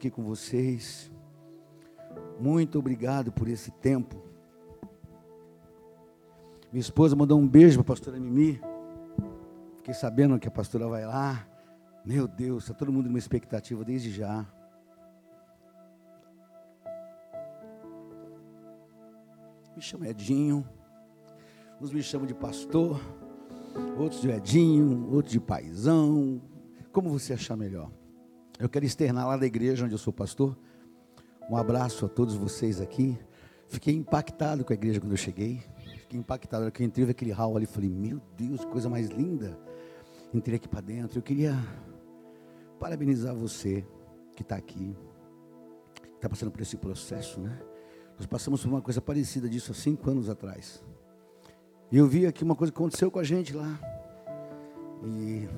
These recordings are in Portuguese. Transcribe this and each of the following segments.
aqui com vocês. Muito obrigado por esse tempo. Minha esposa mandou um beijo para a pastora Mimi. Fiquei sabendo que a pastora vai lá. Meu Deus, está todo mundo numa expectativa desde já. Me chama Edinho. Uns me chamam de pastor, outros de Edinho, outros de paizão. Como você achar melhor? Eu quero externar lá da igreja onde eu sou pastor. Um abraço a todos vocês aqui. Fiquei impactado com a igreja quando eu cheguei. Fiquei impactado. Eu entrei naquele hall ali, falei: Meu Deus, coisa mais linda. Entrei aqui para dentro. Eu queria parabenizar você que está aqui, está passando por esse processo, né? Nós passamos por uma coisa parecida disso há cinco anos atrás. E eu vi aqui uma coisa que aconteceu com a gente lá. E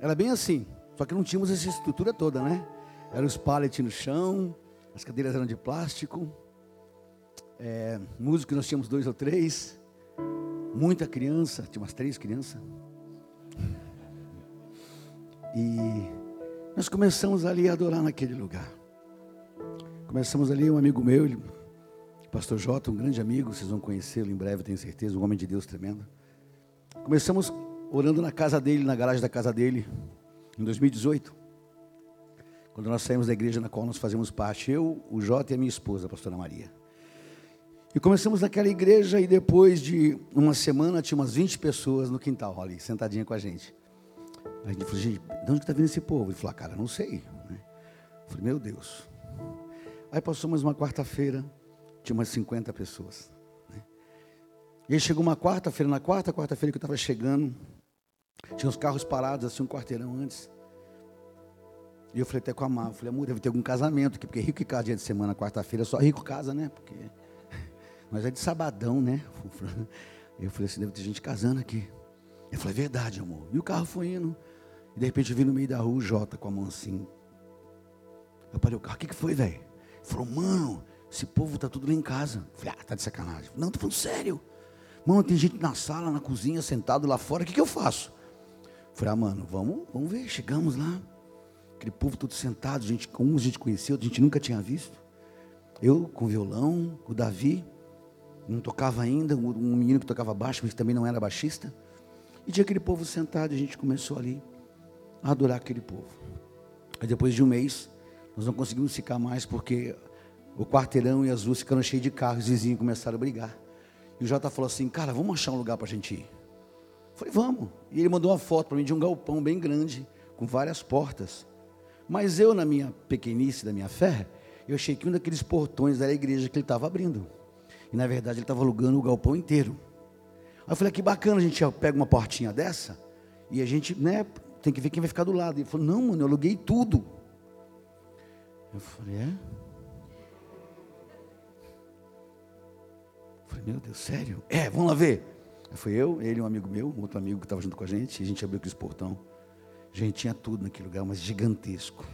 era bem assim. Só que não tínhamos essa estrutura toda, né? Eram os pallets no chão, as cadeiras eram de plástico. É, músicos nós tínhamos dois ou três. Muita criança, tinha umas três crianças. E nós começamos ali a adorar naquele lugar. Começamos ali, um amigo meu, ele, pastor Jota, um grande amigo, vocês vão conhecê-lo em breve, tenho certeza, um homem de Deus tremendo. Começamos orando na casa dele, na garagem da casa dele, em 2018. Quando nós saímos da igreja na qual nós fazemos parte, eu, o Jota e a minha esposa, a pastora Maria. E começamos naquela igreja e depois de uma semana tinha umas 20 pessoas no quintal ali, sentadinha com a gente. A gente falou, gente, de onde está vindo esse povo? Ele falou, ah, cara, não sei. Eu falei, meu Deus. Aí passou mais uma quarta-feira, tinha umas 50 pessoas. Né? E aí chegou uma quarta-feira, na quarta quarta-feira que eu estava chegando, tinha os carros parados assim um quarteirão antes. E eu falei até com a Mar, falei, amor, deve ter algum casamento aqui, porque rico que casa dia de semana, quarta-feira, só rico casa, né? Porque nós é de sabadão, né? Eu falei assim, deve ter gente casando aqui. Eu falei, é verdade, amor. E o carro foi indo. E de repente eu vi no meio da rua o Jota com a mão assim. Eu parei o carro, o que, que foi, velho? Falou, mano, esse povo tá tudo lá em casa. Eu falei, ah, tá de sacanagem. Não, tô falando sério. Mano, tem gente na sala, na cozinha, sentado lá fora, o que, que eu faço? Falei, ah, mano, vamos, vamos ver. Chegamos lá. Aquele povo todo sentado, gente, uns a gente conheceu, a gente nunca tinha visto. Eu com violão, o Davi, não tocava ainda, um menino que tocava baixo, mas também não era baixista. E tinha aquele povo sentado, e a gente começou ali a adorar aquele povo. Aí depois de um mês, nós não conseguimos ficar mais porque o quarteirão e as ruas ficaram cheios de carros, os vizinhos começaram a brigar. E o Jota falou assim, cara, vamos achar um lugar para a gente ir. Falei, vamos. E ele mandou uma foto para mim de um galpão bem grande, com várias portas. Mas eu, na minha pequenice, da minha fé, eu achei que um daqueles portões era a igreja que ele estava abrindo. E na verdade ele estava alugando o galpão inteiro. Aí eu falei, que bacana, a gente pega uma portinha dessa e a gente, né, tem que ver quem vai ficar do lado. Ele falou, não, mano, eu aluguei tudo. Eu falei, é? Eu falei, meu Deus, sério? É, vamos lá ver. Foi eu, ele um amigo meu, outro amigo que estava junto com a gente, e a gente abriu aquele portão. Gente, tinha tudo naquele lugar, mas gigantesco.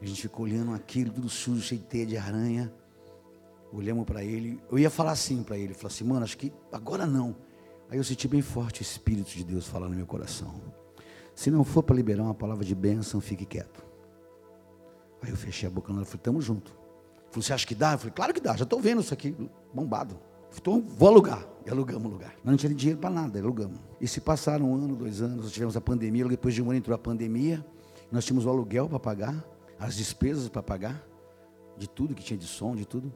A gente ficou olhando aquilo, tudo sujo, cheio de teia de aranha. Olhamos para ele. Eu ia falar assim para ele. Falei assim, mano, acho que agora não. Aí eu senti bem forte o Espírito de Deus falar no meu coração. Se não for para liberar uma palavra de bênção, fique quieto. Aí eu fechei a boca e falei, tamo junto. Ele falou, você acha que dá? Eu falei, claro que dá, já estou vendo isso aqui bombado. Então, vou alugar. E alugamos o lugar. Nós não tinha dinheiro para nada, alugamos. E se passaram um ano, dois anos, nós tivemos a pandemia, depois de um ano entrou a pandemia, nós tínhamos o aluguel para pagar, as despesas para pagar, de tudo que tinha de som, de tudo.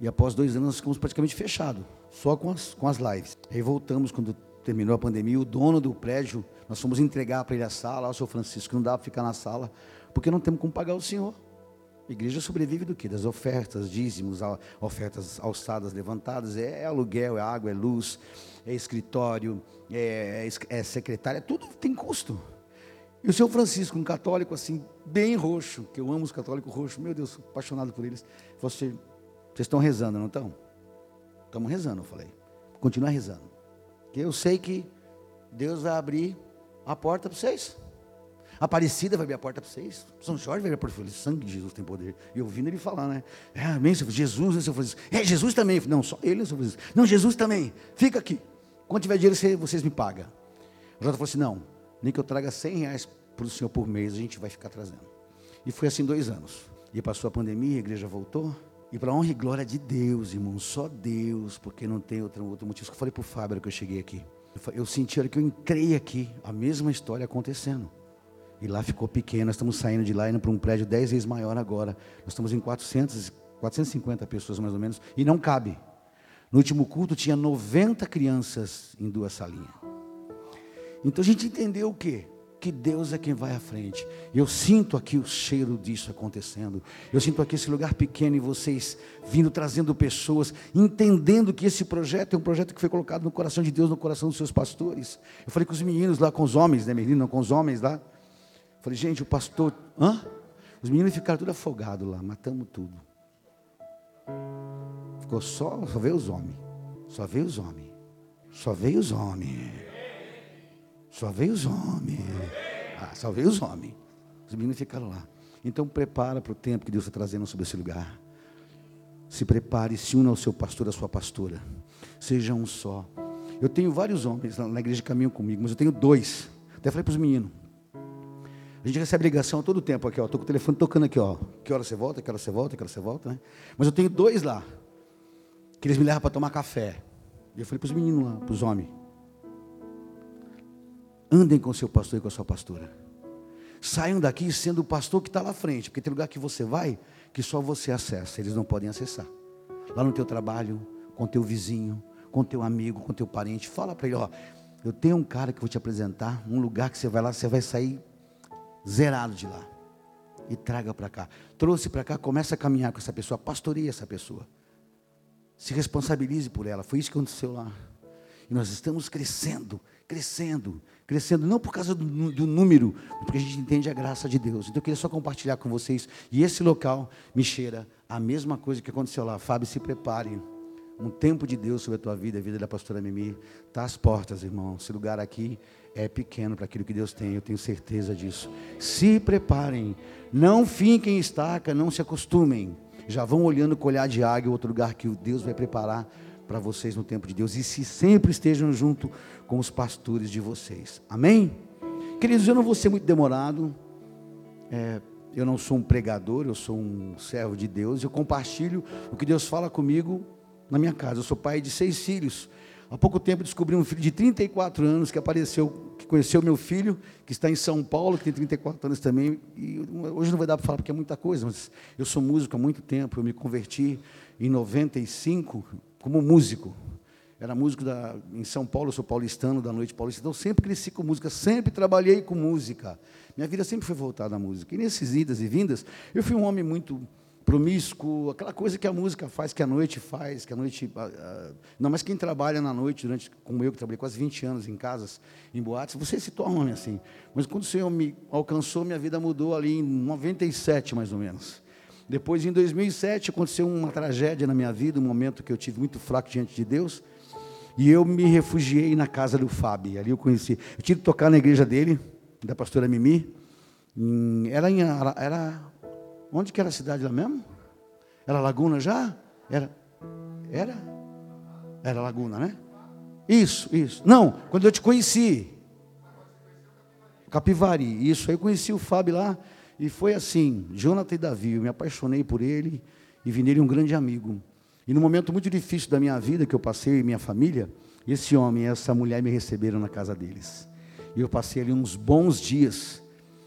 E após dois anos nós ficamos praticamente fechados, só com as, com as lives. Aí voltamos quando terminou a pandemia, o dono do prédio, nós fomos entregar para ele a sala, o senhor Francisco, não dá para ficar na sala, porque não temos como pagar o senhor. Igreja sobrevive do que? Das ofertas, dízimos, ofertas alçadas, levantadas, é, é aluguel, é água, é luz, é escritório, é, é, é secretária, tudo tem custo. E o senhor Francisco, um católico assim, bem roxo, que eu amo os católicos roxos, meu Deus, apaixonado por eles. Você, assim, vocês estão rezando, não estão? Estamos rezando, eu falei. Continua rezando. Porque eu sei que Deus vai abrir a porta para vocês. Aparecida vai abrir a porta para vocês. São Jorge vai abrir a porta. Eu falei, sangue de Jesus tem poder. E ouvindo ele falar, né? É, amém, Senhor. Jesus, né, Senhor Francisco? É, Jesus também. Não, só ele, né, Senhor Francisco? Não, Jesus também. Fica aqui. Quando tiver dinheiro, vocês me pagam. O Jota falou assim, não, nem que eu traga 100 reais para o Senhor por mês, a gente vai ficar trazendo. E foi assim dois anos. E passou a pandemia, a igreja voltou. E para honra e glória de Deus, irmão, só Deus, porque não tem outro, outro motivo. Eu falei para o Fábio que eu cheguei aqui. Eu, senti que eu entrei aqui, a mesma história acontecendo. E lá ficou pequeno, nós estamos saindo de lá, indo para um prédio 10 vezes maior agora. Nós estamos em 400, 450 pessoas mais ou menos, e não cabe. No último culto tinha 90 crianças em duas salinhas. Então a gente entendeu o quê? que Deus é quem vai à frente. Eu sinto aqui o cheiro disso acontecendo. Eu sinto aqui esse lugar pequeno e vocês vindo trazendo pessoas, entendendo que esse projeto é um projeto que foi colocado no coração de Deus, no coração dos seus pastores. Eu falei com os meninos lá, com os homens, né, menino, com os homens lá. Falei, gente, o pastor, hã? Os meninos ficaram tudo afogados lá, matamos tudo. Ficou só, só veio os homens. Só veio os homens. Só veio os homens. Só veio os homens. Ah, só veio os homens. Os meninos ficaram lá. Então prepara para o tempo que Deus está trazendo sobre esse lugar. Se prepare, se una ao seu pastor, à sua pastora. Seja um só. Eu tenho vários homens na igreja que caminham comigo, mas eu tenho dois. Até falei para os meninos. A gente recebe ligação todo o tempo aqui, ó. Estou com o telefone tocando aqui, ó. Que hora você volta, que hora você volta, que hora você volta, né? Mas eu tenho dois lá. Que eles me levam para tomar café. E eu falei para os meninos lá, para os homens. Andem com seu pastor e com a sua pastora. Saiam daqui sendo o pastor que está lá frente, porque tem lugar que você vai que só você acessa, eles não podem acessar. Lá no teu trabalho, com teu vizinho, com teu amigo, com teu parente, fala para ele, ó, eu tenho um cara que vou te apresentar, um lugar que você vai lá, você vai sair zerado de lá. E traga para cá. Trouxe para cá, começa a caminhar com essa pessoa, pastoreia essa pessoa. Se responsabilize por ela. Foi isso que aconteceu lá. E nós estamos crescendo, crescendo, crescendo, não por causa do, do, número, porque a gente entende a graça de Deus. Então eu queria só compartilhar com vocês. E esse local me cheira a mesma coisa que aconteceu lá. Fábio, se prepare. Um tempo de Deus sobre a tua vida, a vida da pastora Mimi. Está às portas, irmão. Esse lugar aqui é pequeno para aquilo que Deus tem, eu tenho certeza disso. Se preparem. Não fiquem em estaca, não se acostumem. Já vão olhando com olhar de águia, outro lugar que Deus vai preparar para vocês no tempo de Deus e se sempre estejam junto com os pastores de vocês. Amém? Queridos, eu não vou ser muito demorado. É, eu não sou um pregador, eu sou um servo de Deus. Eu compartilho o que Deus fala comigo na minha casa. Eu sou pai de seis filhos. Há pouco tempo descobri um filho de 34 anos que apareceu, que conheceu meu filho, que está em São Paulo, que tem 34 anos também. E hoje não vai dar para falar porque é muita coisa, mas eu sou músico há muito tempo. Eu me converti em 95 como músico. Era músico da, em São Paulo, eu sou paulistano, da noite paulista. Então, sempre cresci com música, sempre trabalhei com música. Minha vida sempre foi voltada à música. E nesses idas e vindas, eu fui um homem muito promíscuo, aquela coisa que a música faz, que a noite faz, que a noite. Uh, não, mas quem trabalha na noite, durante, como eu, que trabalhei quase 20 anos em casas, em boates, você se torna assim. Mas quando o Senhor me alcançou, minha vida mudou ali em 97, mais ou menos. Depois, em 2007, aconteceu uma tragédia na minha vida, um momento que eu tive muito fraco diante de Deus. E eu me refugiei na casa do Fábio. Ali eu conheci. Eu tive que tocar na igreja dele, da pastora Mimi. Era em. Era, onde que era a cidade lá mesmo? Era Laguna já? Era. Era? Era Laguna, né? Isso, isso. Não, quando eu te conheci. Capivari. Isso, aí eu conheci o Fábio lá. E foi assim, Jonathan e Davi, eu me apaixonei por ele e vi nele um grande amigo. E no momento muito difícil da minha vida, que eu passei e minha família, esse homem e essa mulher me receberam na casa deles. E eu passei ali uns bons dias,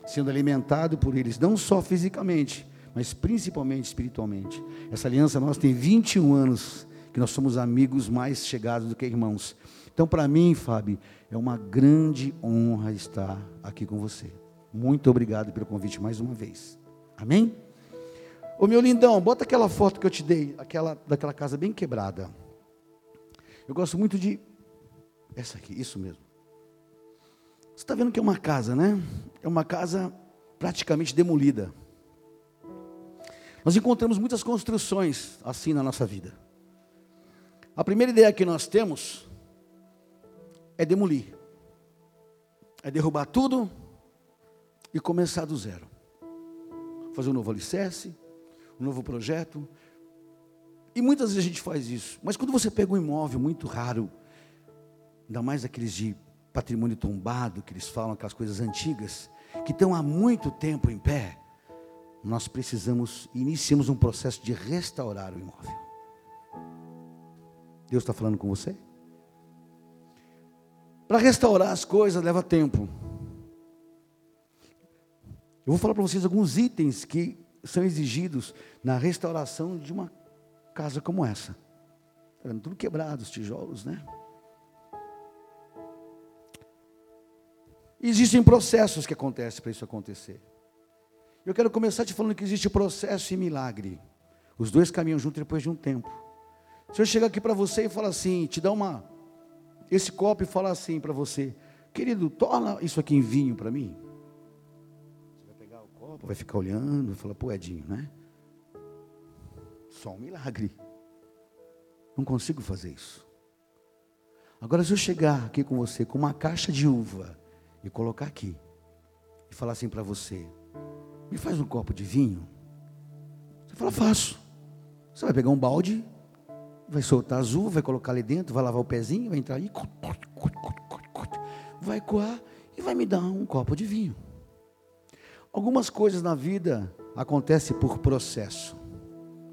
sendo alimentado por eles, não só fisicamente, mas principalmente espiritualmente. Essa aliança nossa tem 21 anos, que nós somos amigos mais chegados do que irmãos. Então, para mim, Fábio, é uma grande honra estar aqui com você. Muito obrigado pelo convite mais uma vez. Amém? Ô meu lindão, bota aquela foto que eu te dei, aquela daquela casa bem quebrada. Eu gosto muito de essa aqui, isso mesmo. Você está vendo que é uma casa, né? É uma casa praticamente demolida. Nós encontramos muitas construções assim na nossa vida. A primeira ideia que nós temos é demolir, é derrubar tudo e começar do zero. Fazer um novo alicerce, um novo projeto. E muitas vezes a gente faz isso. Mas quando você pega um imóvel muito raro, ainda mais aqueles de patrimônio tombado, que eles falam, aquelas coisas antigas, que estão há muito tempo em pé, nós precisamos, iniciamos um processo de restaurar o imóvel. Deus está falando com você? Para restaurar as coisas leva tempo. Eu vou falar para vocês alguns itens que são exigidos na restauração de uma casa como essa. Tá? Tudo quebrado, os tijolos, né? Existem processos que acontecem para isso acontecer. Eu quero começar te falando que existe processo e milagre. Os dois caminham juntos depois de um tempo. Se eu chegar aqui para você e falar assim, te dar uma esse copo e falar assim para você, querido, torna isso aqui em vinho para mim. Você vai pegar o copo, vai ficar olhando, vai falar, pô, Edinho, né? Só um milagre. Não consigo fazer isso. Agora, se eu chegar aqui com você com uma caixa de uva e colocar aqui e falar assim para você: me faz um copo de vinho. Você fala: faço. Você vai pegar um balde, vai soltar uvas, vai colocar ali dentro, vai lavar o pezinho, vai entrar aí, vai coar e vai me dar um copo de vinho. Algumas coisas na vida acontecem por processo.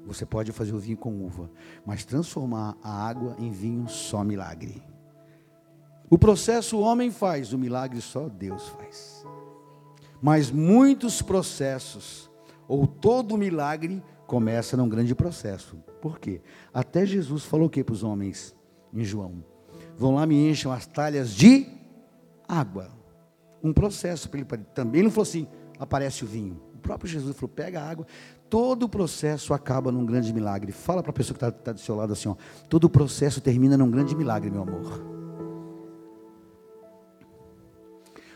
Você pode fazer o vinho com uva, mas transformar a água em vinho só milagre. O processo o homem faz, o milagre só Deus faz. Mas muitos processos, ou todo milagre, começa num grande processo. Por quê? Até Jesus falou o que para os homens em João? Vão lá, me enchem as talhas de água. Um processo para ele. Também não falou assim, aparece o vinho. O próprio Jesus falou: pega a água. Todo o processo acaba num grande milagre. Fala para a pessoa que está tá do seu lado assim: ó, todo o processo termina num grande milagre, meu amor.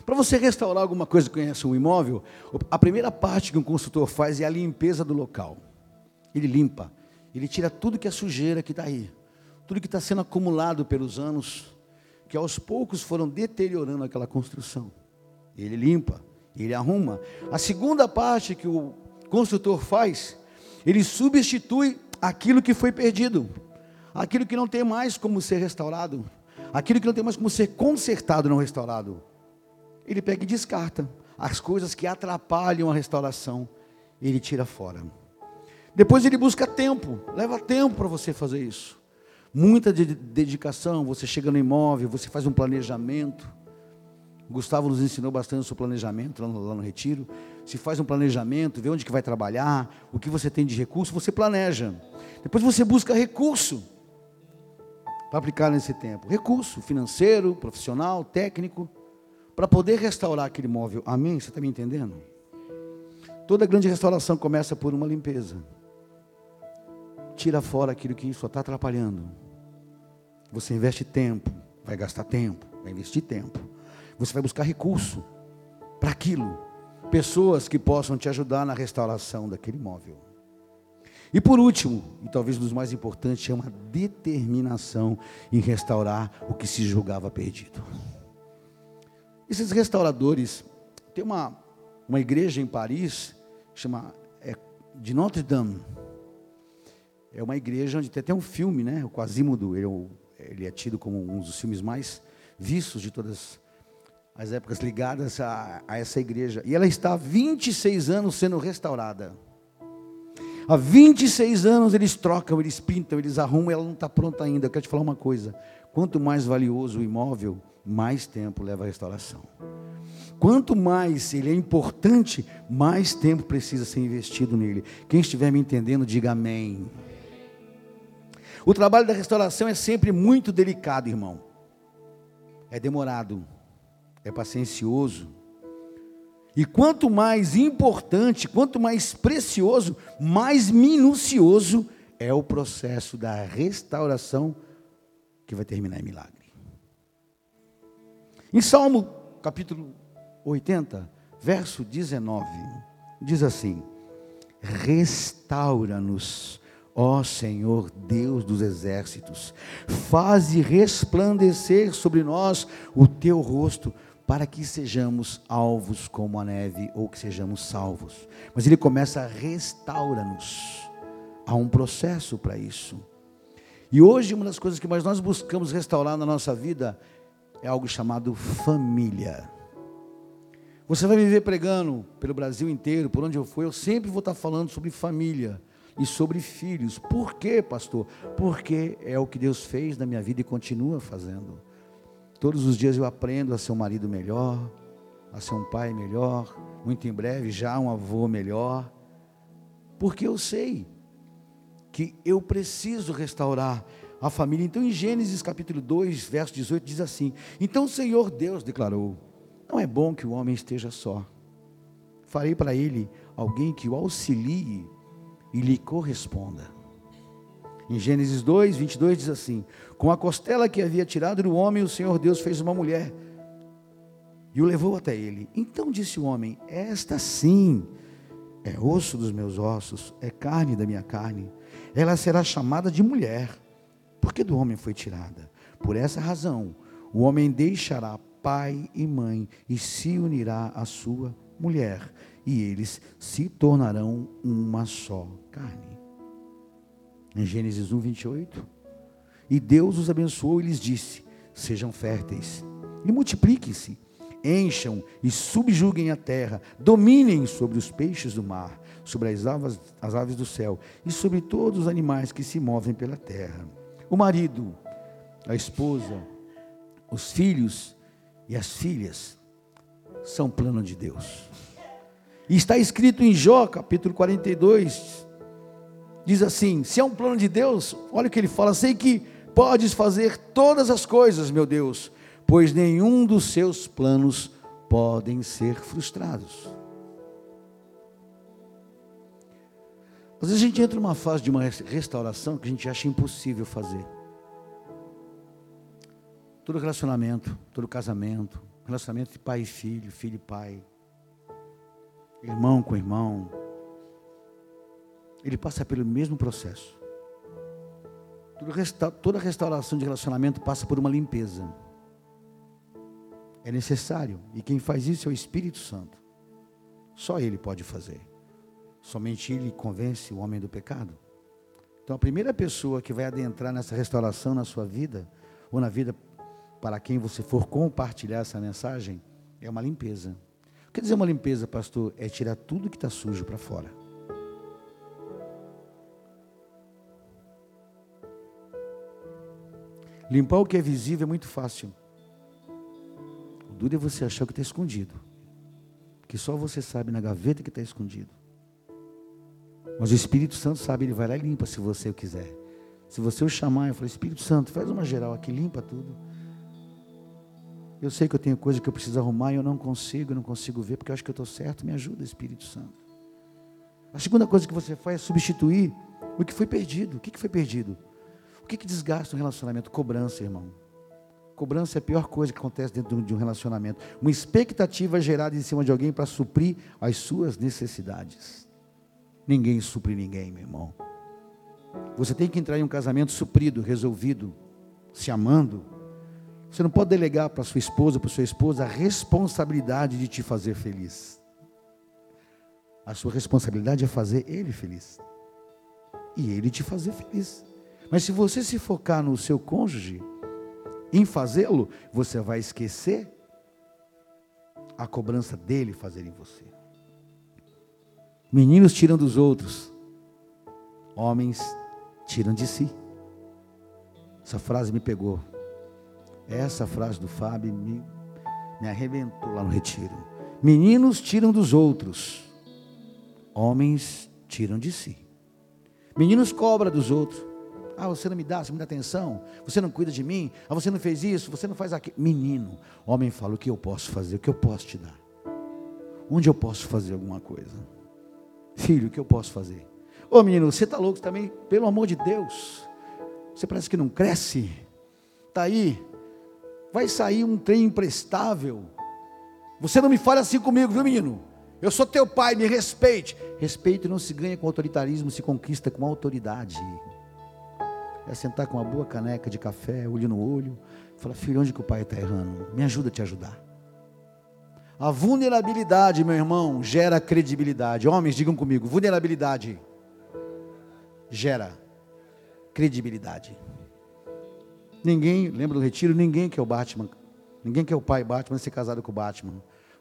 Para você restaurar alguma coisa que conhece um imóvel, a primeira parte que um consultor faz é a limpeza do local. Ele limpa, ele tira tudo que é sujeira que está aí, tudo que está sendo acumulado pelos anos, que aos poucos foram deteriorando aquela construção. Ele limpa, ele arruma. A segunda parte que o construtor faz, ele substitui aquilo que foi perdido, aquilo que não tem mais como ser restaurado, aquilo que não tem mais como ser consertado, não restaurado ele pega e descarta as coisas que atrapalham a restauração, ele tira fora. Depois ele busca tempo, leva tempo para você fazer isso. Muita de dedicação, você chega no imóvel, você faz um planejamento. Gustavo nos ensinou bastante sobre planejamento lá no, lá no, retiro. Se faz um planejamento, vê onde que vai trabalhar, o que você tem de recurso, você planeja. Depois você busca recurso para aplicar nesse tempo. Recurso financeiro, profissional, técnico para poder restaurar aquele imóvel. Amém? Você está me entendendo? Toda grande restauração começa por uma limpeza. Tira fora aquilo que só está atrapalhando. Você investe tempo, vai gastar tempo, vai investir tempo. Você vai buscar recurso para aquilo. Pessoas que possam te ajudar na restauração daquele imóvel. E por último, e talvez dos mais importantes, é uma determinação em restaurar o que se julgava perdido. Esses restauradores, tem uma, uma igreja em Paris, chama é, de Notre Dame. É uma igreja onde tem até um filme, né? O Quasimodo, ele, é ele é tido como um dos filmes mais vistos de todas as épocas ligadas a, a, essa igreja. E ela está há 26 anos sendo restaurada. Há 26 anos eles trocam, eles pintam, eles arrumam, ela não está pronta ainda. Eu quero te falar uma coisa: quanto mais valioso o imóvel, mais tempo leva a restauração. Quanto mais ele é importante, mais tempo precisa ser investido nele. Quem estiver me entendendo, diga amém. O trabalho da restauração é sempre muito delicado, irmão. É demorado, é paciencioso. E quanto mais importante, quanto mais precioso, mais minucioso é o processo da restauração que vai terminar em milagre. Em Salmo capítulo 80, verso 19, diz assim: Restaura-nos, ó Senhor Deus dos exércitos, faze resplandecer sobre nós o teu rosto, para que sejamos alvos como a neve ou que sejamos salvos. Mas ele começa restaura-nos. Há um processo para isso. E hoje uma das coisas que mais nós buscamos restaurar na nossa vida é algo chamado família. Você vai me ver pregando pelo Brasil inteiro, por onde eu for, eu sempre vou estar falando sobre família e sobre filhos. Por quê, pastor? Porque é o que Deus fez na minha vida e continua fazendo. Todos os dias eu aprendo a ser um marido melhor, a ser um pai melhor, muito em breve já um avô melhor, porque eu sei que eu preciso restaurar a família. Então, em Gênesis capítulo 2, verso 18, diz assim: Então o Senhor Deus declarou: Não é bom que o homem esteja só. Farei para ele alguém que o auxilie e lhe corresponda. Em Gênesis 2, 22 diz assim: Com a costela que havia tirado do homem, o Senhor Deus fez uma mulher e o levou até ele. Então disse o homem: Esta sim é osso dos meus ossos, é carne da minha carne. Ela será chamada de mulher, porque do homem foi tirada. Por essa razão, o homem deixará pai e mãe e se unirá à sua mulher, e eles se tornarão uma só carne. Em Gênesis 1, 28. E Deus os abençoou e lhes disse: Sejam férteis e multipliquem-se, encham e subjuguem a terra, dominem sobre os peixes do mar, sobre as aves, as aves do céu e sobre todos os animais que se movem pela terra. O marido, a esposa, os filhos e as filhas são plano de Deus. E está escrito em Jó, capítulo 42, diz assim: se é um plano de Deus, olha o que ele fala, sei que podes fazer todas as coisas, meu Deus, pois nenhum dos seus planos podem ser frustrados. Às vezes a gente entra numa fase de uma restauração que a gente acha impossível fazer. Todo relacionamento, todo casamento, relacionamento de pai e filho, filho e pai, irmão com irmão, ele passa pelo mesmo processo. Toda restauração de relacionamento passa por uma limpeza. É necessário. E quem faz isso é o Espírito Santo. Só Ele pode fazer. Somente Ele convence o homem do pecado. Então a primeira pessoa que vai adentrar nessa restauração na sua vida, ou na vida para quem você for compartilhar essa mensagem, é uma limpeza. Quer dizer uma limpeza, pastor? É tirar tudo que está sujo para fora. Limpar o que é visível é muito fácil. O duro é você achar que está escondido. Que só você sabe na gaveta que está escondido. Mas o Espírito Santo sabe, ele vai lá e limpa se você o quiser. Se você o chamar, eu falo, Espírito Santo, faz uma geral aqui, limpa tudo. Eu sei que eu tenho coisa que eu preciso arrumar e eu não consigo, eu não consigo ver, porque eu acho que eu estou certo. Me ajuda, Espírito Santo. A segunda coisa que você faz é substituir o que foi perdido. O que foi perdido? O que desgasta um relacionamento? Cobrança, irmão. Cobrança é a pior coisa que acontece dentro de um relacionamento. Uma expectativa gerada em cima de alguém para suprir as suas necessidades. Ninguém supre ninguém, meu irmão. Você tem que entrar em um casamento suprido, resolvido, se amando, você não pode delegar para sua esposa, para sua esposa, a responsabilidade de te fazer feliz. A sua responsabilidade é fazer ele feliz. E ele te fazer feliz. Mas se você se focar no seu cônjuge, em fazê-lo, você vai esquecer a cobrança dele fazer em você. Meninos tiram dos outros, homens tiram de si. Essa frase me pegou. Essa frase do Fábio me, me arrebentou lá no retiro. Meninos tiram dos outros, homens tiram de si. Meninos cobram dos outros. Ah, você não me dá, você não me dá atenção, você não cuida de mim, ah, você não fez isso, você não faz aquilo. Menino, homem fala o que eu posso fazer, o que eu posso te dar. Onde eu posso fazer alguma coisa? Filho, o que eu posso fazer? Ô menino, você está louco também? Pelo amor de Deus. Você parece que não cresce. Está aí, vai sair um trem imprestável. Você não me fale assim comigo, viu, menino? Eu sou teu pai, me respeite. Respeito não se ganha com autoritarismo, se conquista com autoridade. É sentar com uma boa caneca de café, olho no olho, falar, filho, onde que o pai está errando? Me ajuda a te ajudar. A vulnerabilidade, meu irmão, gera credibilidade. Homens, digam comigo, vulnerabilidade gera credibilidade. Ninguém, lembra do retiro? Ninguém quer o Batman. Ninguém quer o pai Batman ser casado com o Batman.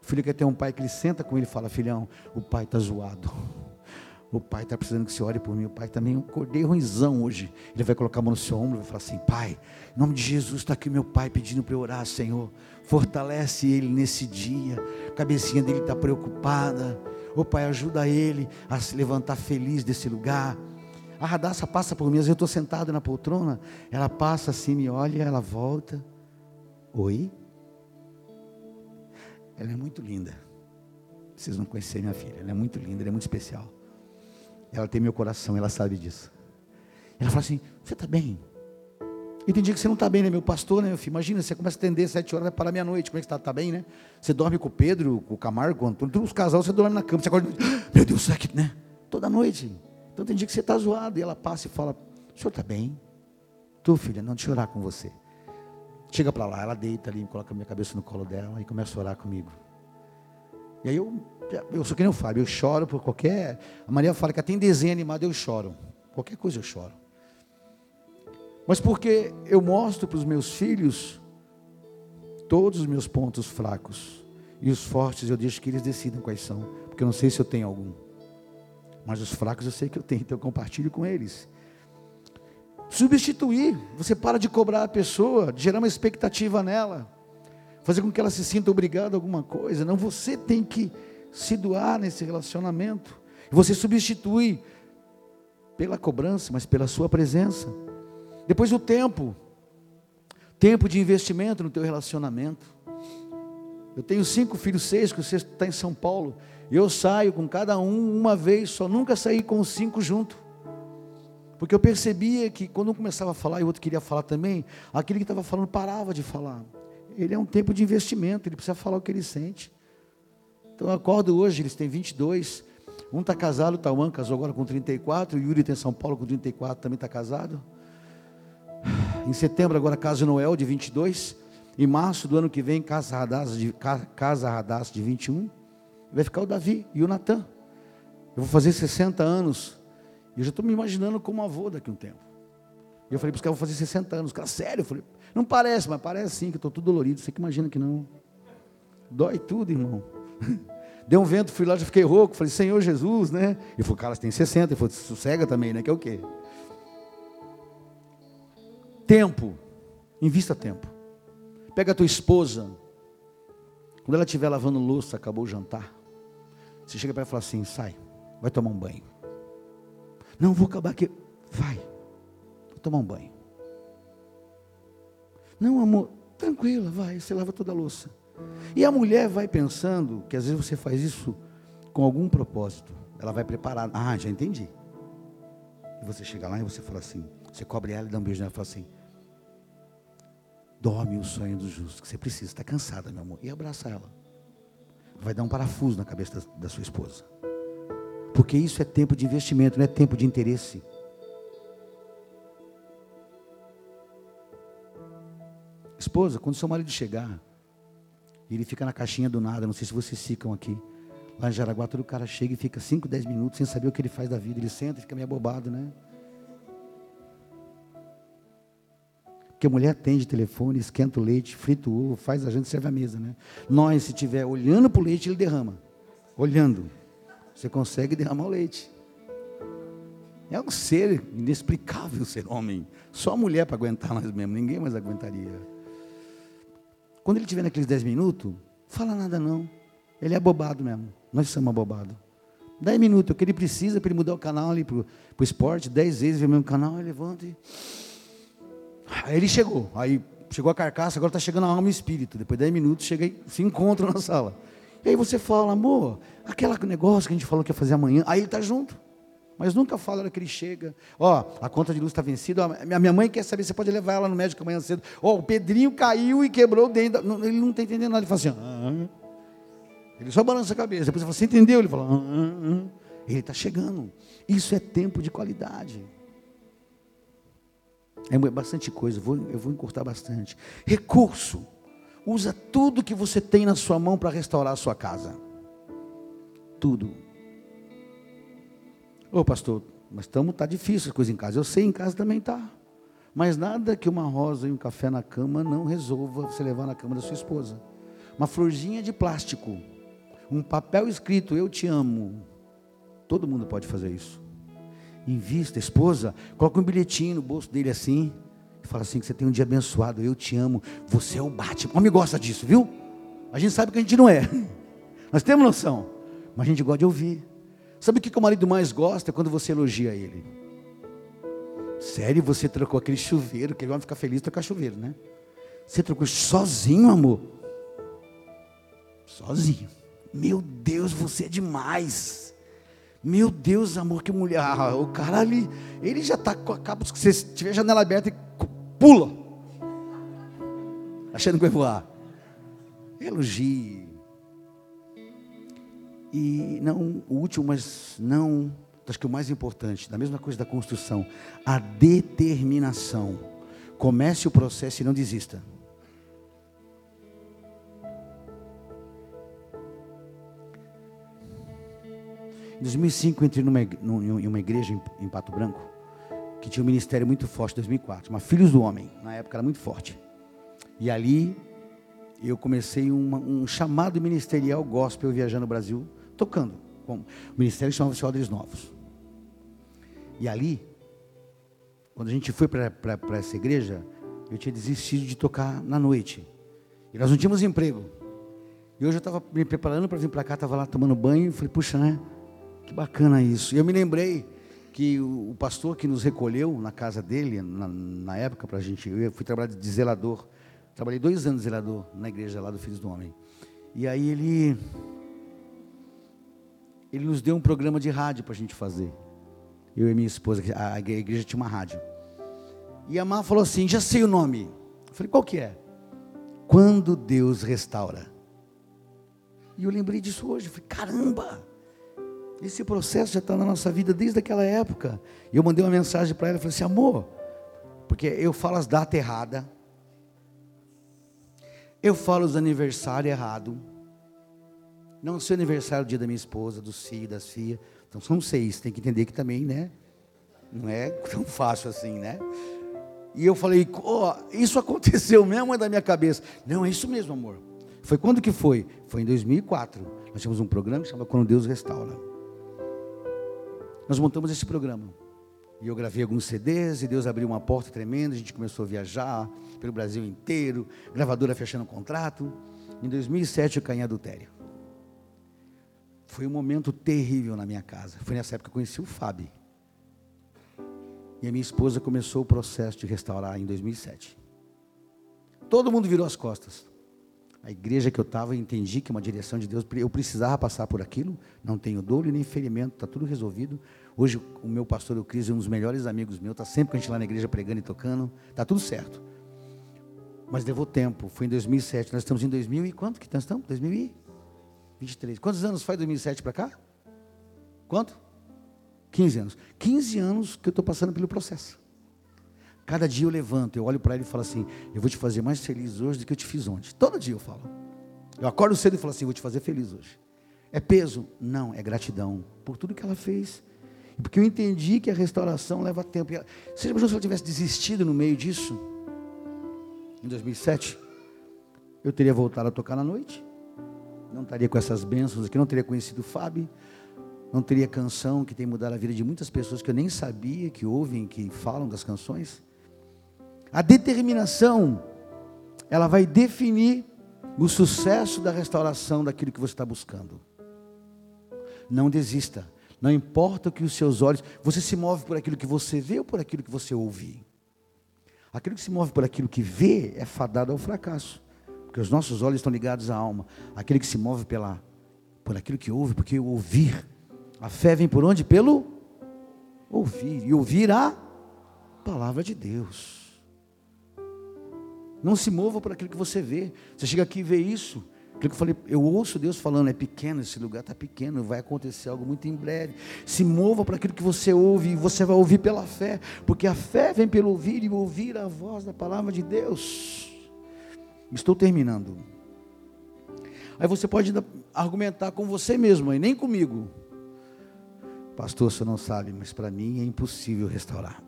O filho quer ter um pai que ele senta com ele e fala: Filhão, o pai está zoado. O pai está precisando que você ore por mim. O pai também, eu acordei ruimzão hoje. Ele vai colocar a mão no seu ombro e vai falar assim: Pai, em nome de Jesus, está aqui meu pai pedindo para eu orar, Senhor. Fortalece ele nesse dia. A cabecinha dele está preocupada. Oh, pai, ajuda ele a se levantar feliz desse lugar. A Radassa passa por mim, eu estou sentado na poltrona. Ela passa assim, me olha, ela volta. Oi? Ela é muito linda. Vocês não conhecem minha filha. Ela é muito linda, ela é muito especial. Ela tem meu coração, ela sabe disso. Ela fala assim: Você está bem? E tem dia que você não está bem, né, meu pastor, né, meu filho? Imagina, você começa a atender sete horas, vai parar meia-noite. Como é que está? Está bem, né? Você dorme com o Pedro, com o Camargo, com o Antônio, todos os casais, você dorme na cama. Você acorda, meu Deus, será que, né? Toda noite. Então tem dia que você está zoado. E ela passa e fala: O senhor está bem? Tu, filha, não de chorar com você. Chega para lá, ela deita ali, coloca a minha cabeça no colo dela e começa a orar comigo. E aí eu, eu sou que nem o Fábio, eu choro por qualquer. A Maria fala que até em desenho animado eu choro. Qualquer coisa eu choro. Mas porque eu mostro para os meus filhos todos os meus pontos fracos. E os fortes eu deixo que eles decidam quais são. Porque eu não sei se eu tenho algum. Mas os fracos eu sei que eu tenho, então eu compartilho com eles. Substituir, você para de cobrar a pessoa, de gerar uma expectativa nela, fazer com que ela se sinta obrigada a alguma coisa. Não, você tem que se doar nesse relacionamento. Você substitui pela cobrança, mas pela sua presença. Depois o tempo, tempo de investimento no teu relacionamento. Eu tenho cinco filhos, seis, que o sexto está em São Paulo. E eu saio com cada um uma vez, só nunca saí com os cinco junto. Porque eu percebia que quando um começava a falar e o outro queria falar também, aquele que estava falando parava de falar. Ele é um tempo de investimento, ele precisa falar o que ele sente. Então eu acordo hoje, eles têm 22. Um está casado, o Tauan casou agora com 34, o Yuri tem São Paulo com 34, também está casado. Em setembro agora casa Noel de 22. Em março do ano que vem, casa Radaz de, casa Radaz de 21. Vai ficar o Davi e o Natan. Eu vou fazer 60 anos e eu já estou me imaginando como avô daqui a um tempo. E eu falei para os caras, vou fazer 60 anos. Cara, sério? Eu falei, não parece, mas parece sim, que estou tudo dolorido. Você que imagina que não. Dói tudo, irmão. Deu um vento, fui lá, já fiquei rouco. Falei, Senhor Jesus, né? E falou, cara, você tem 60. Ele falou, sossega também, né? Que é o quê? Tempo. Invista tempo. Pega a tua esposa. Quando ela estiver lavando louça, acabou o jantar. Você chega para ela e fala assim: sai, vai tomar um banho. Não, vou acabar aqui. Vai. Vou tomar um banho. Não, amor, tranquila, vai, você lava toda a louça. E a mulher vai pensando que às vezes você faz isso com algum propósito. Ela vai preparar. Ah, já entendi. E você chega lá e você fala assim, você cobre ela e dá um beijo nela e fala assim, dorme o sonho do justo, que você precisa, está cansada, meu amor. E abraça ela. Vai dar um parafuso na cabeça da, da sua esposa. Porque isso é tempo de investimento, não é tempo de interesse. Esposa, quando seu marido chegar, ele fica na caixinha do nada, não sei se vocês ficam aqui. Lá em Jaraguá, todo cara chega e fica 5, 10 minutos sem saber o que ele faz da vida. Ele senta e fica meio abobado, né? Porque a mulher atende telefone, esquenta o leite, frita o ovo, faz a gente serve a mesa, né? Nós, se estiver olhando para o leite, ele derrama. Olhando. Você consegue derramar o leite. É um ser inexplicável ser homem. Só a mulher para aguentar nós mesmo, ninguém mais aguentaria. Quando ele tiver naqueles 10 minutos, fala nada não. Ele é abobado mesmo. Nós somos abobados. 10 minutos, o que ele precisa para ele mudar o canal ali para o esporte, 10 vezes vê o mesmo canal, ele levanta e. Aí ele chegou. Aí chegou a carcaça, agora está chegando a alma e o espírito. Depois de 10 minutos, chega e se encontram na sala. E aí você fala, amor, aquele negócio que a gente falou que ia fazer amanhã, aí ele está junto. Mas nunca fala hora que ele chega. Ó, a conta de luz está vencida. a minha mãe quer saber, você pode levar ela no médico amanhã cedo. Ó, o Pedrinho caiu e quebrou o dente. Ele não está entendendo nada. Ele fala assim, ah, ele só balança a cabeça. Depois você fala, você entendeu? Ele fala, ah, ah, ele está chegando. Isso é tempo de qualidade. É bastante coisa, eu vou, eu vou encurtar bastante. Recurso. Usa tudo que você tem na sua mão para restaurar a sua casa. Tudo. Ô pastor, mas estamos tá difícil as coisas em casa. Eu sei, em casa também tá. Mas nada que uma rosa e um café na cama não resolva você levar na cama da sua esposa. Uma florzinha de plástico Um papel escrito, eu te amo. Todo mundo pode fazer isso. Invista, esposa, coloca um bilhetinho no bolso dele assim. E fala assim: que você tem um dia abençoado, eu te amo. Você é o Batman. Homem gosta disso, viu? A gente sabe que a gente não é. Nós temos noção. Mas a gente gosta de ouvir. Sabe o que o marido mais gosta? Quando você elogia ele. Sério, você trocou aquele chuveiro, que ele vai ficar feliz trocar chuveiro, né? Você trocou sozinho, amor. Sozinho. Meu Deus, você é demais. Meu Deus, amor, que mulher. Ah, o cara ali, ele já está com a capa. Se você tiver a janela aberta, e pula. Achando que vai voar. Elogie. E não, o último, mas não, acho que o mais importante, da mesma coisa da construção, a determinação. Comece o processo e não desista. Em 2005 entrei numa, em uma igreja em, Pato Branco, que tinha um ministério muito forte, 2004, uma Filhos do Homem, na época era muito forte. E ali eu comecei uma, um chamado ministerial gospel viajando o Brasil, tocando. Bom, o ministério chamava-se Odres Novos. E ali, quando a gente foi para essa igreja, eu tinha desistido de tocar na noite. E nós não tínhamos emprego. E hoje eu estava me preparando para vir para cá, estava lá tomando banho, e falei, puxa, né? Que bacana isso. E eu me lembrei que o, pastor que nos recolheu na casa dele, na, na época, para a gente, eu fui trabalhar de zelador. Trabalhei dois anos de zelador na igreja lá do Filhos do Homem. E aí ele, ele nos deu um programa de rádio para a gente fazer. Eu e minha esposa, a igreja tinha uma rádio. E a Má falou assim: já sei o nome. Eu falei, qual que é? Quando Deus restaura. E eu lembrei disso hoje. Eu falei, caramba! Esse processo já está na nossa vida desde aquela época. E eu mandei uma mensagem para ela, falei assim, amor, porque eu falo as datas erradas, eu falo os aniversários errados, não sei o aniversário, o dia da minha esposa, dos filhos, das filhas, então são seis, tem que entender que também, né, não é tão fácil assim, né? E eu falei, oh, isso aconteceu mesmo é da minha cabeça. Não, é isso mesmo, amor. Foi quando que foi? Foi em 2004. Nós tínhamos um programa que chama Quando Deus Restaura. Nós montamos esse programa. E eu gravei alguns CDs e Deus abriu uma porta tremenda, a gente começou a viajar pelo Brasil inteiro, gravadora fechando contrato. Em 2007 eu caí em adultério. Foi um momento terrível na minha casa. Foi nessa época que eu conheci o Fábio. E a minha esposa começou o processo de restaurar em 2007. Todo mundo virou as costas. A igreja que eu estava, entendi que uma direção de Deus, eu precisava passar por aquilo, não tenho dor e nem ferimento, está tudo resolvido. Hoje o meu pastor, o Cris, é um dos melhores amigos meus, está sempre com a gente lá na igreja pregando e tocando, está tudo certo. Mas levou tempo, foi em 2007, nós estamos em 2000 e quanto que estamos? 2023. Quantos anos faz 2007 para cá? Quanto? 15 anos. 15 anos que eu estou passando pelo processo. Cada dia eu levanto, eu olho para ele e falo assim: Eu vou te fazer mais feliz hoje do que eu te fiz ontem. Todo dia eu falo. Eu acordo cedo e falo assim: Vou te fazer feliz hoje. É peso? Não, é gratidão por tudo que ela fez. Porque eu entendi que a restauração leva tempo. Você já se ela tivesse desistido no meio disso? Em 2007, eu teria voltado a tocar na noite. Não estaria com essas bênçãos aqui, não teria conhecido o Fábio. Não teria canção que tem mudado a vida de muitas pessoas que eu nem sabia que ouvem, que falam das canções. A determinação, ela vai definir o sucesso da restauração daquilo que você está buscando. Não desista. Não importa o que os seus olhos. Você se move por aquilo que você vê ou por aquilo que você ouve? Aquilo que se move por aquilo que vê é fadado ao fracasso. Porque os nossos olhos estão ligados à alma. Aquele que se move pela, por aquilo que ouve, porque ouvir. A fé vem por onde? Pelo ouvir. E ouvir a palavra de Deus. Não se mova por aquilo que você vê. Você chega aqui e vê isso. Aquilo que eu falei, eu ouço Deus falando, é pequeno, esse lugar está pequeno, vai acontecer algo muito em breve. Se mova para aquilo que você ouve, e você vai ouvir pela fé, porque a fé vem pelo ouvir e ouvir a voz da palavra de Deus. Estou terminando. Aí você pode argumentar com você mesmo, e nem comigo. Pastor, você não sabe, mas para mim é impossível restaurar.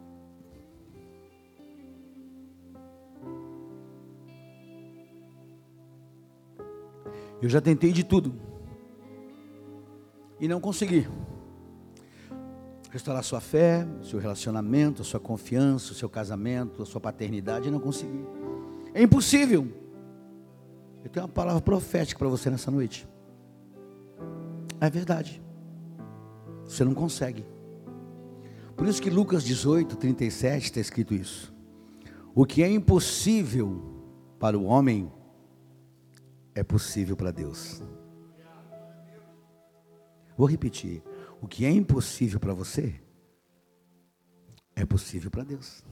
Eu já tentei de tudo. e não consegui restaurar sua fé, seu relacionamento, sua confiança, seu casamento, sua paternidade, não consegui. É impossível. Eu tenho uma palavra profética para você nessa noite. É verdade. Você não consegue. Por isso que Lucas 18, 37 está escrito isso. O que é impossível para o homem é possível para Deus. Vou repetir. O que é impossível para você é possível para Deus.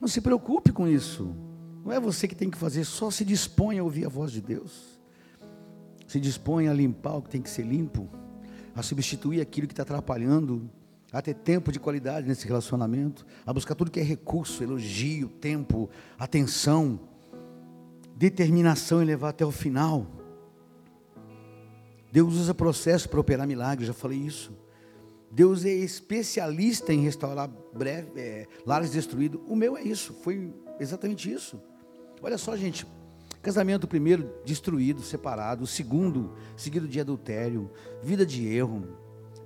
Não se preocupe com isso. Não é você que tem que fazer, só se dispõe a ouvir a voz de Deus. Se dispõe a limpar o que tem que ser limpo, a substituir aquilo que está atrapalhando, a ter tempo de qualidade nesse relacionamento, a buscar tudo que é recurso, elogio, tempo, atenção, determinação em levar até o final. Deus usa processo para operar milagres, já falei isso. Deus é especialista em restaurar breve, é, lares destruídos. O meu é isso, foi exatamente isso. Olha só, gente. Casamento primeiro destruído, separado. O segundo, seguido de adultério, vida de erro.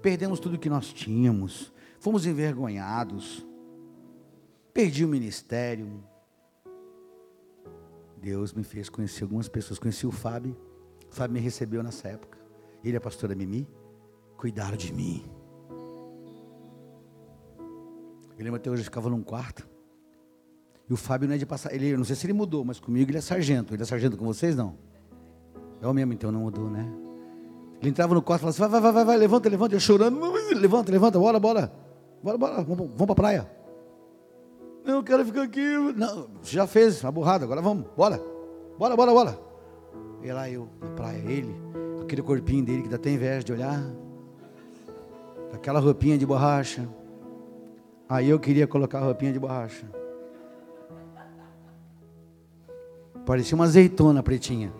Perdemos tudo que nós tínhamos. Fomos envergonhados. Perdi o ministério. Deus me fez conhecer algumas pessoas. Conheci o Fábio. O Fábio me recebeu nessa época ele e a pastora Mimi, cuidaram de mim. Eu lembro até hoje, eu ficava num quarto. E o Fábio não é de passar. Ele, eu não sei se ele mudou, mas comigo ele é sargento. Ele é sargento com vocês, não? É o mesmo, então não mudou, né? Ele entrava no quarto e falava assim: vai, vai, vai, vai, levanta, levanta. Eu chorando: levanta, levanta, bora, bora. Bora, bora, vamos, vamos para a praia. Não, eu quero ficar aqui. Não, já fez a burrada, agora vamos, bora. Bora, bora, bora. E lá eu, na praia, ele aquele corpinho dele que dá até inveja de olhar, aquela roupinha de borracha. Aí eu queria colocar a roupinha de borracha. Parecia uma azeitona pretinha.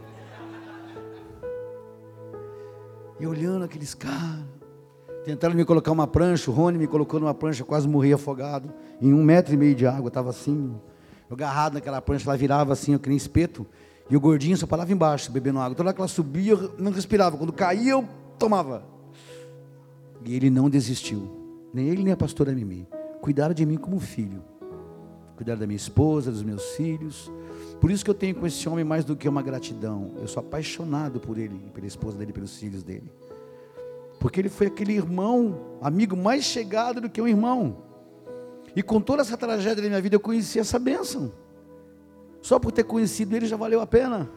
E olhando aqueles caras. Tentaram me colocar uma prancha, o Rony me colocou numa prancha, quase morri afogado. Em um metro e meio de água, estava assim, eu agarrado naquela prancha, ela virava assim, eu que nem espeto. E o gordinho só parava embaixo, bebendo água. Toda hora que ela subia, eu não respirava. Quando caía, eu tomava. E ele não desistiu. Nem ele, nem a pastora Mimi. Cuidaram de mim como filho. Cuidaram da minha esposa, dos meus filhos. Por isso que eu tenho com esse homem mais do que uma gratidão. Eu sou apaixonado por ele, pela esposa dele, pelos filhos dele. Porque ele foi aquele irmão, amigo mais chegado do que um irmão. E com toda essa tragédia da minha vida, eu conheci essa bênção. Só por ter conhecido ele já valeu a pena.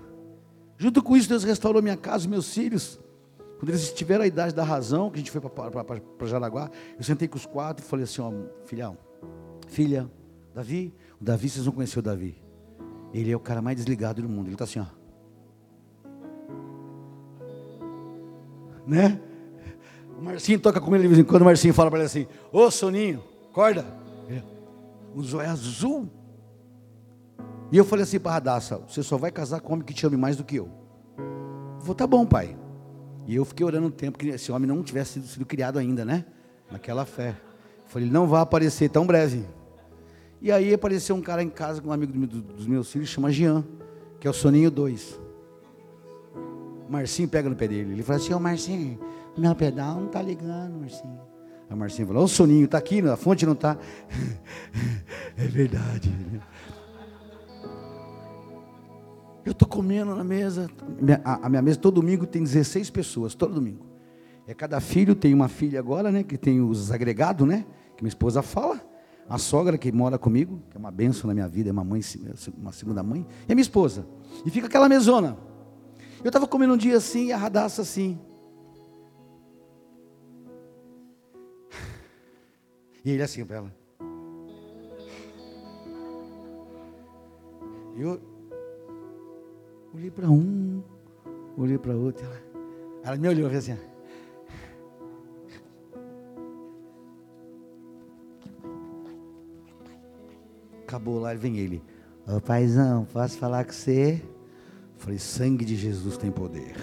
Junto com isso, Deus restaurou minha casa, meus filhos. Quando eles tiveram a idade da razão, que a gente foi para Jaraguá, eu sentei com os quatro e falei assim: ó, filhão, filha, Davi, o Davi, vocês não conheceram o Davi. Ele é o cara mais desligado do mundo. Ele está assim, ó. Né? O Marcinho toca com ele de vez em quando. O Marcinho fala para ele assim: Ô Soninho, acorda. Um zóio azul. E eu falei assim para Você só vai casar com um homem que te ame mais do que eu. Eu Tá bom, pai. E eu fiquei orando um tempo que esse homem não tivesse sido, sido criado ainda, né? Naquela fé. Eu falei: não vai aparecer tão breve. E aí apareceu um cara em casa com um amigo do, dos meus filhos, chama Jean, que é o Soninho 2. Marcinho pega no pé dele. Ele fala assim: Ô Marcinho, meu pedal não tá ligando, Marcinho. O Marcinho falou: Ô Soninho, tá aqui, a fonte não tá. é verdade. Eu estou comendo na mesa, a, minha mesa todo domingo tem 16 pessoas, todo domingo. É cada filho, tem uma filha agora, né, que tem os agregados, né, que minha esposa fala. A sogra que mora comigo, que é uma benção na minha vida, é uma mãe, uma segunda mãe, e a minha esposa. E fica aquela mesona. Eu estava comendo um dia assim, e a radaça assim. E ele assim para ela. Eu, Olhei para um, olhei para outro. Ela, ela me olhou e assim. Acabou lá, vem ele. Ô oh, paizão, posso falar com você? Falei, sangue de Jesus tem poder.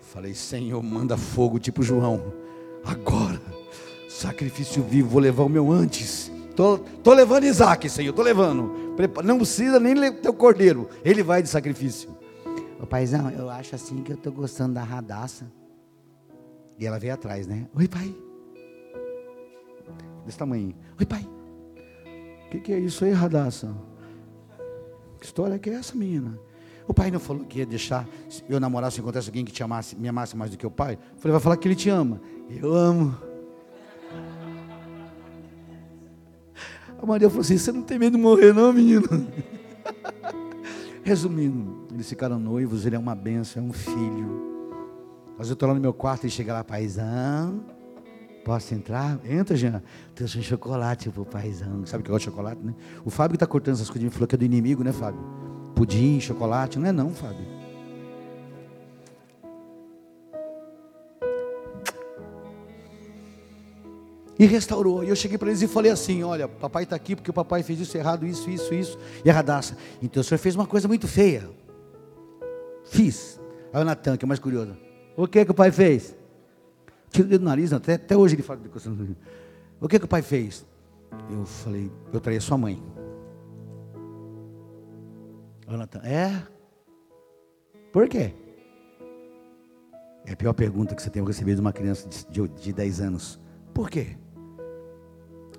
Falei, Senhor, manda fogo, tipo João. Agora, sacrifício vivo, vou levar o meu antes. Tô, tô levando Isaac, Senhor, tô levando. Não precisa nem ter o cordeiro. Ele vai de sacrifício. Ô paizão, eu acho assim que eu estou gostando da radaça. E ela veio atrás, né? Oi, pai. Desse tamanho. Oi, pai. O que, que, é isso aí, Radassa? Que história que é essa, menina? O pai não falou que ia deixar eu namorar se encontrasse alguém que te amasse, me amasse mais do que o pai? Eu falei, vai falar que ele te ama. Eu amo. A Maria falou assim: Você não tem medo de morrer, não, menino? Resumindo, eles ficaram noivos, ele é uma benção, é um filho. Mas eu estou lá no meu quarto e chega lá, paizão. Posso entrar? Entra, Jean. Trouxe um chocolate pro paizão. Sabe que eu gosto de chocolate, né? O Fábio que está cortando essas coisas, falou que é do inimigo, né, Fábio? Pudim, chocolate. Não é não, Fábio. E restaurou. E eu cheguei para eles e falei assim: Olha, papai está aqui porque o papai fez isso errado, isso, isso, isso. E a Radassa. Então o senhor fez uma coisa muito feia. Fiz. Aí o Natan, que é mais curioso. O que que o pai fez? Tira o dedo do nariz, até, até hoje ele fala de. O que que o pai fez? Eu falei, eu traí a sua mãe. Jonathan, é? Por quê? É a pior pergunta que você tem recebido de uma criança de, de, de 10 anos. Por quê?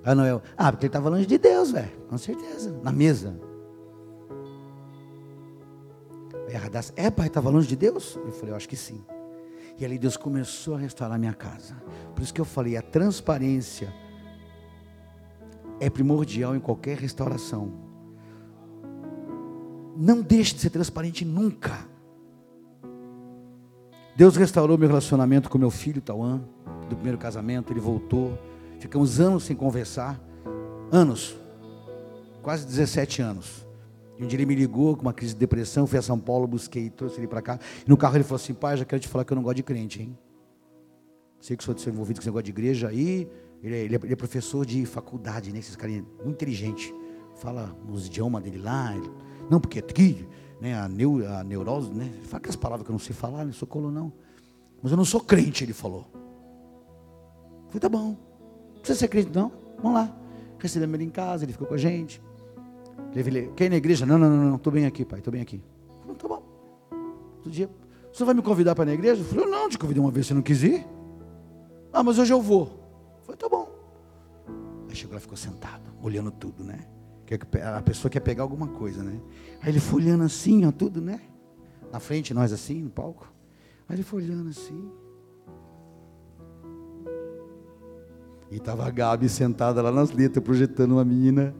Ah, Noel, ah, porque ele estava longe de Deus, velho. Com certeza. Na mesa. É, pai, estava longe de Deus? Eu falei, eu acho que sim. E ali Deus começou a restaurar minha casa. Por isso que eu falei, a transparência é primordial em qualquer restauração. Não deixe de ser transparente nunca. Deus restaurou meu relacionamento com meu filho Tauan, do primeiro casamento, ele voltou. Ficamos anos sem conversar. Anos. Quase 17 anos. Um dia ele me ligou com uma crise de depressão, fui a São Paulo, busquei, trouxe ele para cá. E no carro ele falou assim: pai, já quero te falar que eu não gosto de crente, hein? Sei que sou envolvido com esse negócio de igreja aí. Ele é, ele é, é professor de faculdade, né? Esses caras muito inteligente. Fala os idiomas dele lá. Ele, não, porque aqui, né, a, neu, a neurose, né? Fala aquelas palavras que eu não sei falar, não sou colo não. Mas eu não sou crente, ele falou. Falei, tá bom. Não precisa ser crente, não. Vamos lá. Recebemos ele em casa, ele ficou com a gente. Quer ir na igreja? Não, não, não, não. Estou bem aqui, pai. Estou bem aqui. Falei, tá bom. Outro dia, você vai me convidar para ir na igreja? Eu falei, não, te convidei uma vez, você não quis ir? Ah, mas hoje eu vou. Eu falei, tá bom. Aí chegou lá, ficou sentado, olhando tudo, né? A pessoa quer pegar alguma coisa, né? Aí ele foi olhando assim, ó, tudo, né? Na frente, nós assim, no palco. Aí ele foi olhando assim. E estava a Gabi sentada lá nas letras, projetando uma menina.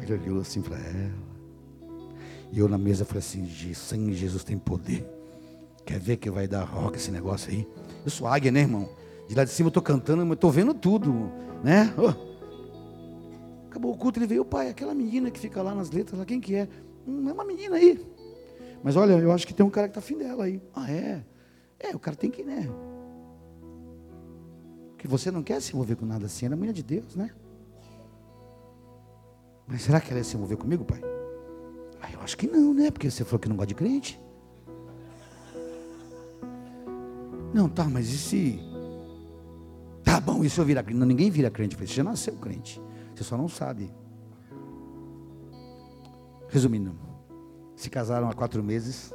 Ele olhou assim para ela. E eu na mesa falei assim: sangue Jesus tem poder. Quer ver que vai dar rock esse negócio aí? Eu sou águia, né, irmão? De lá de cima eu estou cantando, mas estou vendo tudo, né? Oh. Acabou o culto, ele veio, pai, aquela menina que fica lá nas letras, lá, quem que é? Hum, é uma menina aí. Mas olha, eu acho que tem um cara que está afim dela aí. Ah, é? É, o cara tem que, né? Porque você não quer se envolver com nada assim, ela é mulher de Deus, né? Mas será que ela ia se envolver comigo, pai? Ah, eu acho que não, né? Porque você falou que não gosta de crente. Não, tá, mas e se. Tá bom, e se eu virar crente? Não, ninguém vira crente. Você já nasceu crente. Você só não sabe. Resumindo, se casaram há quatro meses.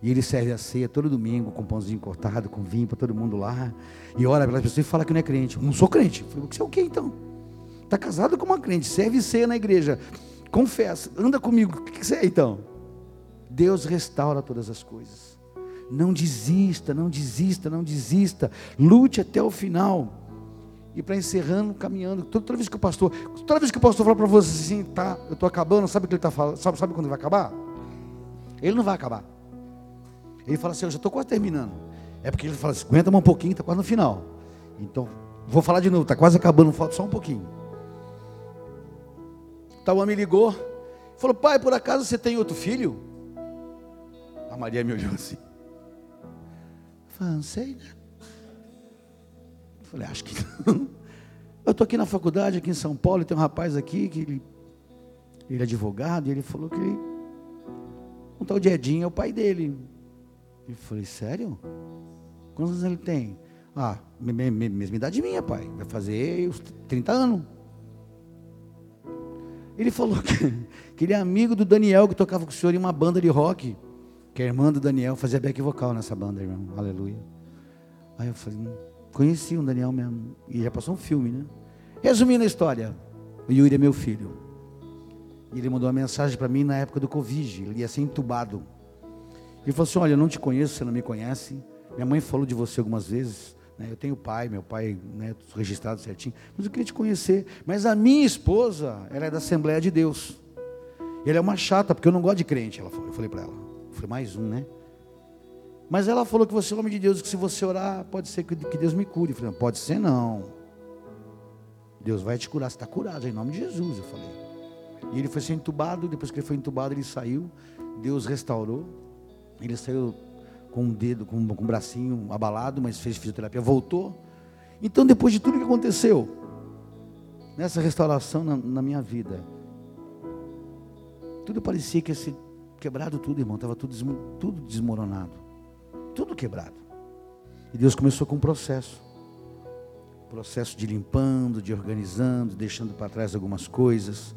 E ele serve a ceia todo domingo com pãozinho cortado, com vinho para todo mundo lá. E ora pelas pessoas e fala que não é crente. Eu não sou crente. Eu falei, você é o que então? Está casado com uma crente, serve ceia na igreja, confessa, anda comigo. O que você é então? Deus restaura todas as coisas. Não desista, não desista, não desista. Lute até o final. E para encerrando, caminhando, toda, vez que o pastor, toda vez que o pastor fala para você assim, tá, eu estou acabando, sabe o que ele está falando? Sabe, sabe quando vai acabar? Ele não vai acabar. Ele fala assim, eu já estou quase terminando. É porque ele fala assim, aguenta mais um pouquinho, está quase no final. Então, vou falar de novo, está quase acabando, falta só um pouquinho. Tauã me ligou, falou: Pai, por acaso você tem outro filho? A Maria me olhou assim. Falei: Não sei, né? Falei: Acho que não. Eu estou aqui na faculdade, aqui em São Paulo, e tem um rapaz aqui que ele, ele é advogado, e ele falou que ele, um tal de Edinho é o pai dele. Eu falei: Sério? Quantos anos ele tem? Ah, mesma idade minha, pai. Vai fazer uns 30 anos. Ele falou que, que ele é amigo do Daniel, que tocava com o senhor em uma banda de rock. Que a irmã do Daniel fazia back vocal nessa banda, irmão. Aleluia. Aí eu falei, hum, conheci um Daniel mesmo. E já passou um filme, né? Resumindo a história, o Yuri é meu filho. E ele mandou uma mensagem para mim na época do Covid, ele ia ser entubado. Ele falou assim: Olha, eu não te conheço, você não me conhece. Minha mãe falou de você algumas vezes. Né? Eu tenho pai, meu pai né, registrado certinho. Mas eu queria te conhecer. Mas a minha esposa, ela é da Assembleia de Deus. Ele é uma chata, porque eu não gosto de crente. Ela falou. Eu falei para ela. Eu falei, mais um, né? Mas ela falou que você é homem de Deus, que se você orar, pode ser que Deus me cure. Eu falei, não, pode ser não. Deus vai te curar, você está curado, em nome de Jesus, eu falei. E ele foi ser entubado, depois que ele foi entubado, ele saiu, Deus restaurou. Ele saiu com um dedo, com, com um bracinho abalado, mas fez fisioterapia, voltou. Então, depois de tudo que aconteceu, nessa restauração na, na minha vida, tudo parecia que ser quebrado tudo, irmão, estava tudo, tudo desmoronado, tudo quebrado. E Deus começou com um processo processo de limpando, de organizando, deixando para trás algumas coisas.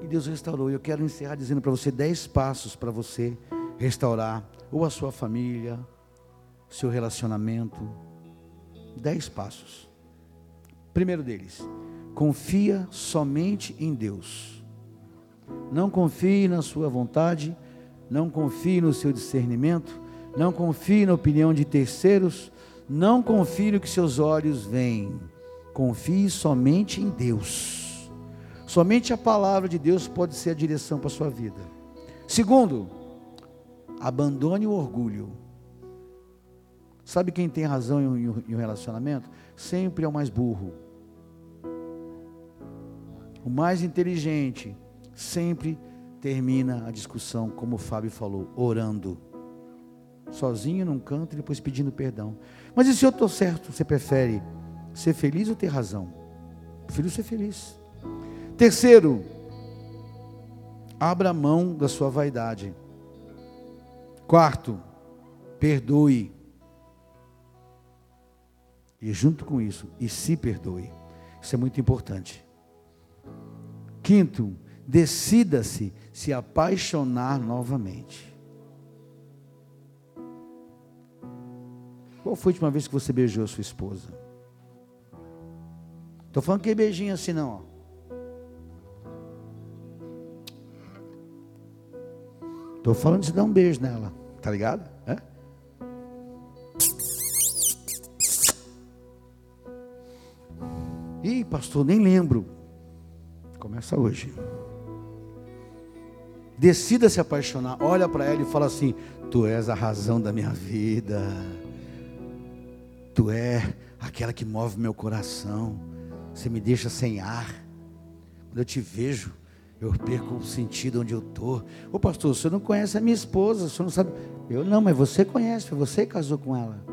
E Deus restaurou. Eu quero encerrar dizendo para você dez passos para você restaurar ou a sua família, seu relacionamento. Dez passos. Primeiro deles, confia somente em Deus. Não confie na sua vontade, não confie no seu discernimento, não confie na opinião de terceiros, não confie no que seus olhos veem. Confie somente em Deus. Somente a palavra de Deus pode ser a direção para a sua vida. Segundo, abandone o orgulho. Sabe quem tem razão em um relacionamento? Sempre é o mais burro. O mais inteligente sempre termina a discussão, como o Fábio falou, orando. Sozinho num canto e depois pedindo perdão. Mas e se eu estou certo? Você prefere ser feliz ou ter razão? Prefiro ser feliz. Terceiro, abra mão da sua vaidade. Quarto, perdoe. E junto com isso, e se perdoe. Isso é muito importante. Quinto, decida-se se apaixonar novamente. Qual foi a última vez que você beijou a sua esposa? Estou falando que é beijinho assim não. Estou falando de dar um beijo nela. Tá ligado? É? Ih, pastor, nem lembro. Começa hoje. Decida se apaixonar. Olha para ela e fala assim: Tu és a razão da minha vida. Tu é aquela que move meu coração. Você me deixa sem ar. Quando eu te vejo, eu perco o sentido onde eu estou. Ô pastor, você não conhece a minha esposa, você não sabe. Eu não, mas você conhece, você casou com ela.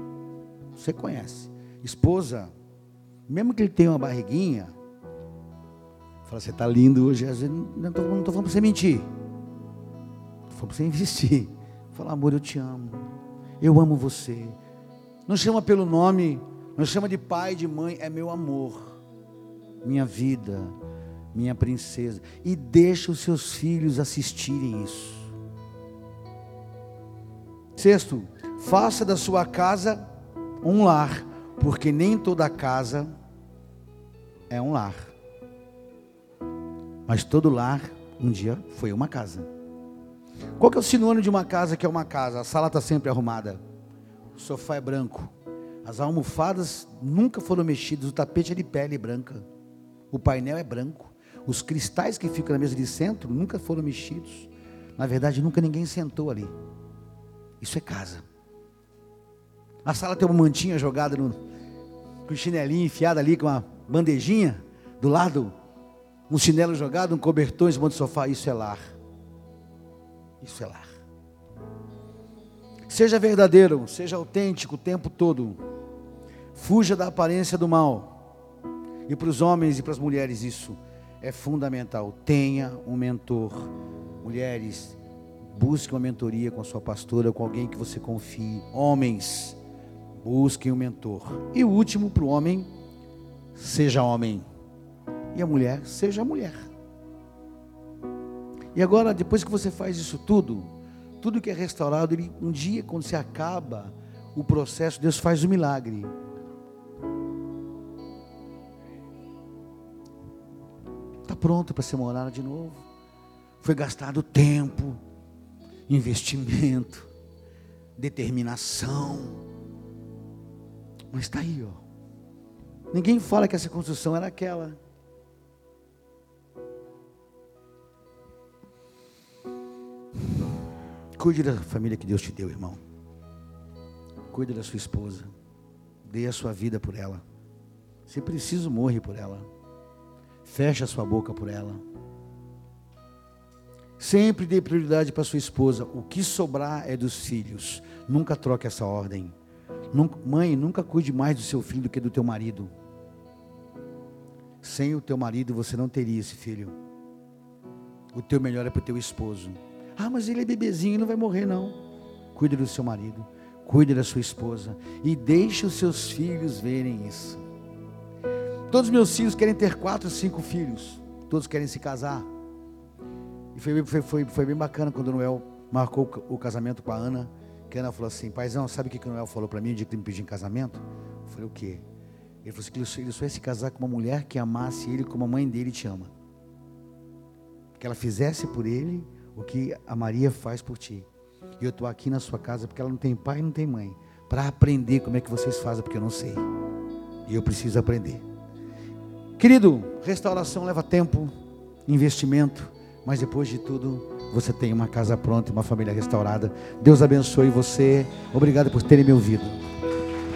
Você conhece. Esposa, mesmo que ele tenha uma barriguinha, fala, você está lindo hoje. Às vezes não estou falando para você mentir. Estou falando para você investir. Fala, amor, eu te amo. Eu amo você. Não chama pelo nome, não chama de pai, de mãe, é meu amor, minha vida, minha princesa. E deixa os seus filhos assistirem isso. Sexto, faça da sua casa um lar, porque nem toda casa é um lar. Mas todo lar um dia foi uma casa. Qual que é o sinônimo de uma casa que é uma casa? A sala está sempre arrumada o sofá é branco. As almofadas nunca foram mexidas, o tapete é de pele branca. O painel é branco. Os cristais que ficam na mesa de centro nunca foram mexidos. Na verdade, nunca ninguém sentou ali. Isso é casa. A sala tem uma mantinha jogada no, com chinelinho enfiado ali, com uma bandejinha do lado, um chinelo jogado, um cobertor em cima do sofá. Isso é lar. Isso é lar. Seja verdadeiro, seja autêntico o tempo todo. Fuja da aparência do mal. E para os homens e para as mulheres isso é fundamental. Tenha um mentor. Mulheres, busque uma mentoria com a sua pastora, com alguém que você confie. Homens, busquem um mentor. E o último para o homem, seja homem. E a mulher, seja mulher. E agora, depois que você faz isso tudo, tudo que é restaurado, ele, um dia, quando se acaba o processo, Deus faz o milagre. Está pronto para ser morada de novo. Foi gastado tempo, investimento, determinação. Mas está aí, ó. Ninguém fala que essa construção era aquela. Cuide da família que Deus te deu, irmão. Cuide da sua esposa. Dê a sua vida por ela. Se preciso, morre por ela. Feche a sua boca por ela. Sempre dê prioridade para sua esposa. O que sobrar é dos filhos. Nunca troque essa ordem. Nunca, mãe, nunca cuide mais do seu filho do que do teu marido. Sem o teu marido você não teria esse filho. O teu melhor é para o teu esposo. Ah, mas ele é bebezinho, não vai morrer não. Cuide do seu marido, cuide da sua esposa e deixe os seus filhos verem isso. Todos os meus filhos querem ter quatro, cinco filhos. Todos querem se casar. E foi, foi, foi, foi bem bacana quando o Noel marcou o casamento com a Ana. Que a Ana falou assim: Paizão, sabe o que o Noel falou para mim o dia que ele me pediu em casamento? Eu falei: O quê? Ele falou assim: que ele só ia se casar com uma mulher que amasse ele como a mãe dele te ama. Que ela fizesse por ele o que a Maria faz por ti. E eu estou aqui na sua casa porque ela não tem pai e não tem mãe. Para aprender como é que vocês fazem, porque eu não sei. E eu preciso aprender. Querido, restauração leva tempo, investimento, mas depois de tudo, você tem uma casa pronta, uma família restaurada. Deus abençoe você. Obrigado por terem me ouvido.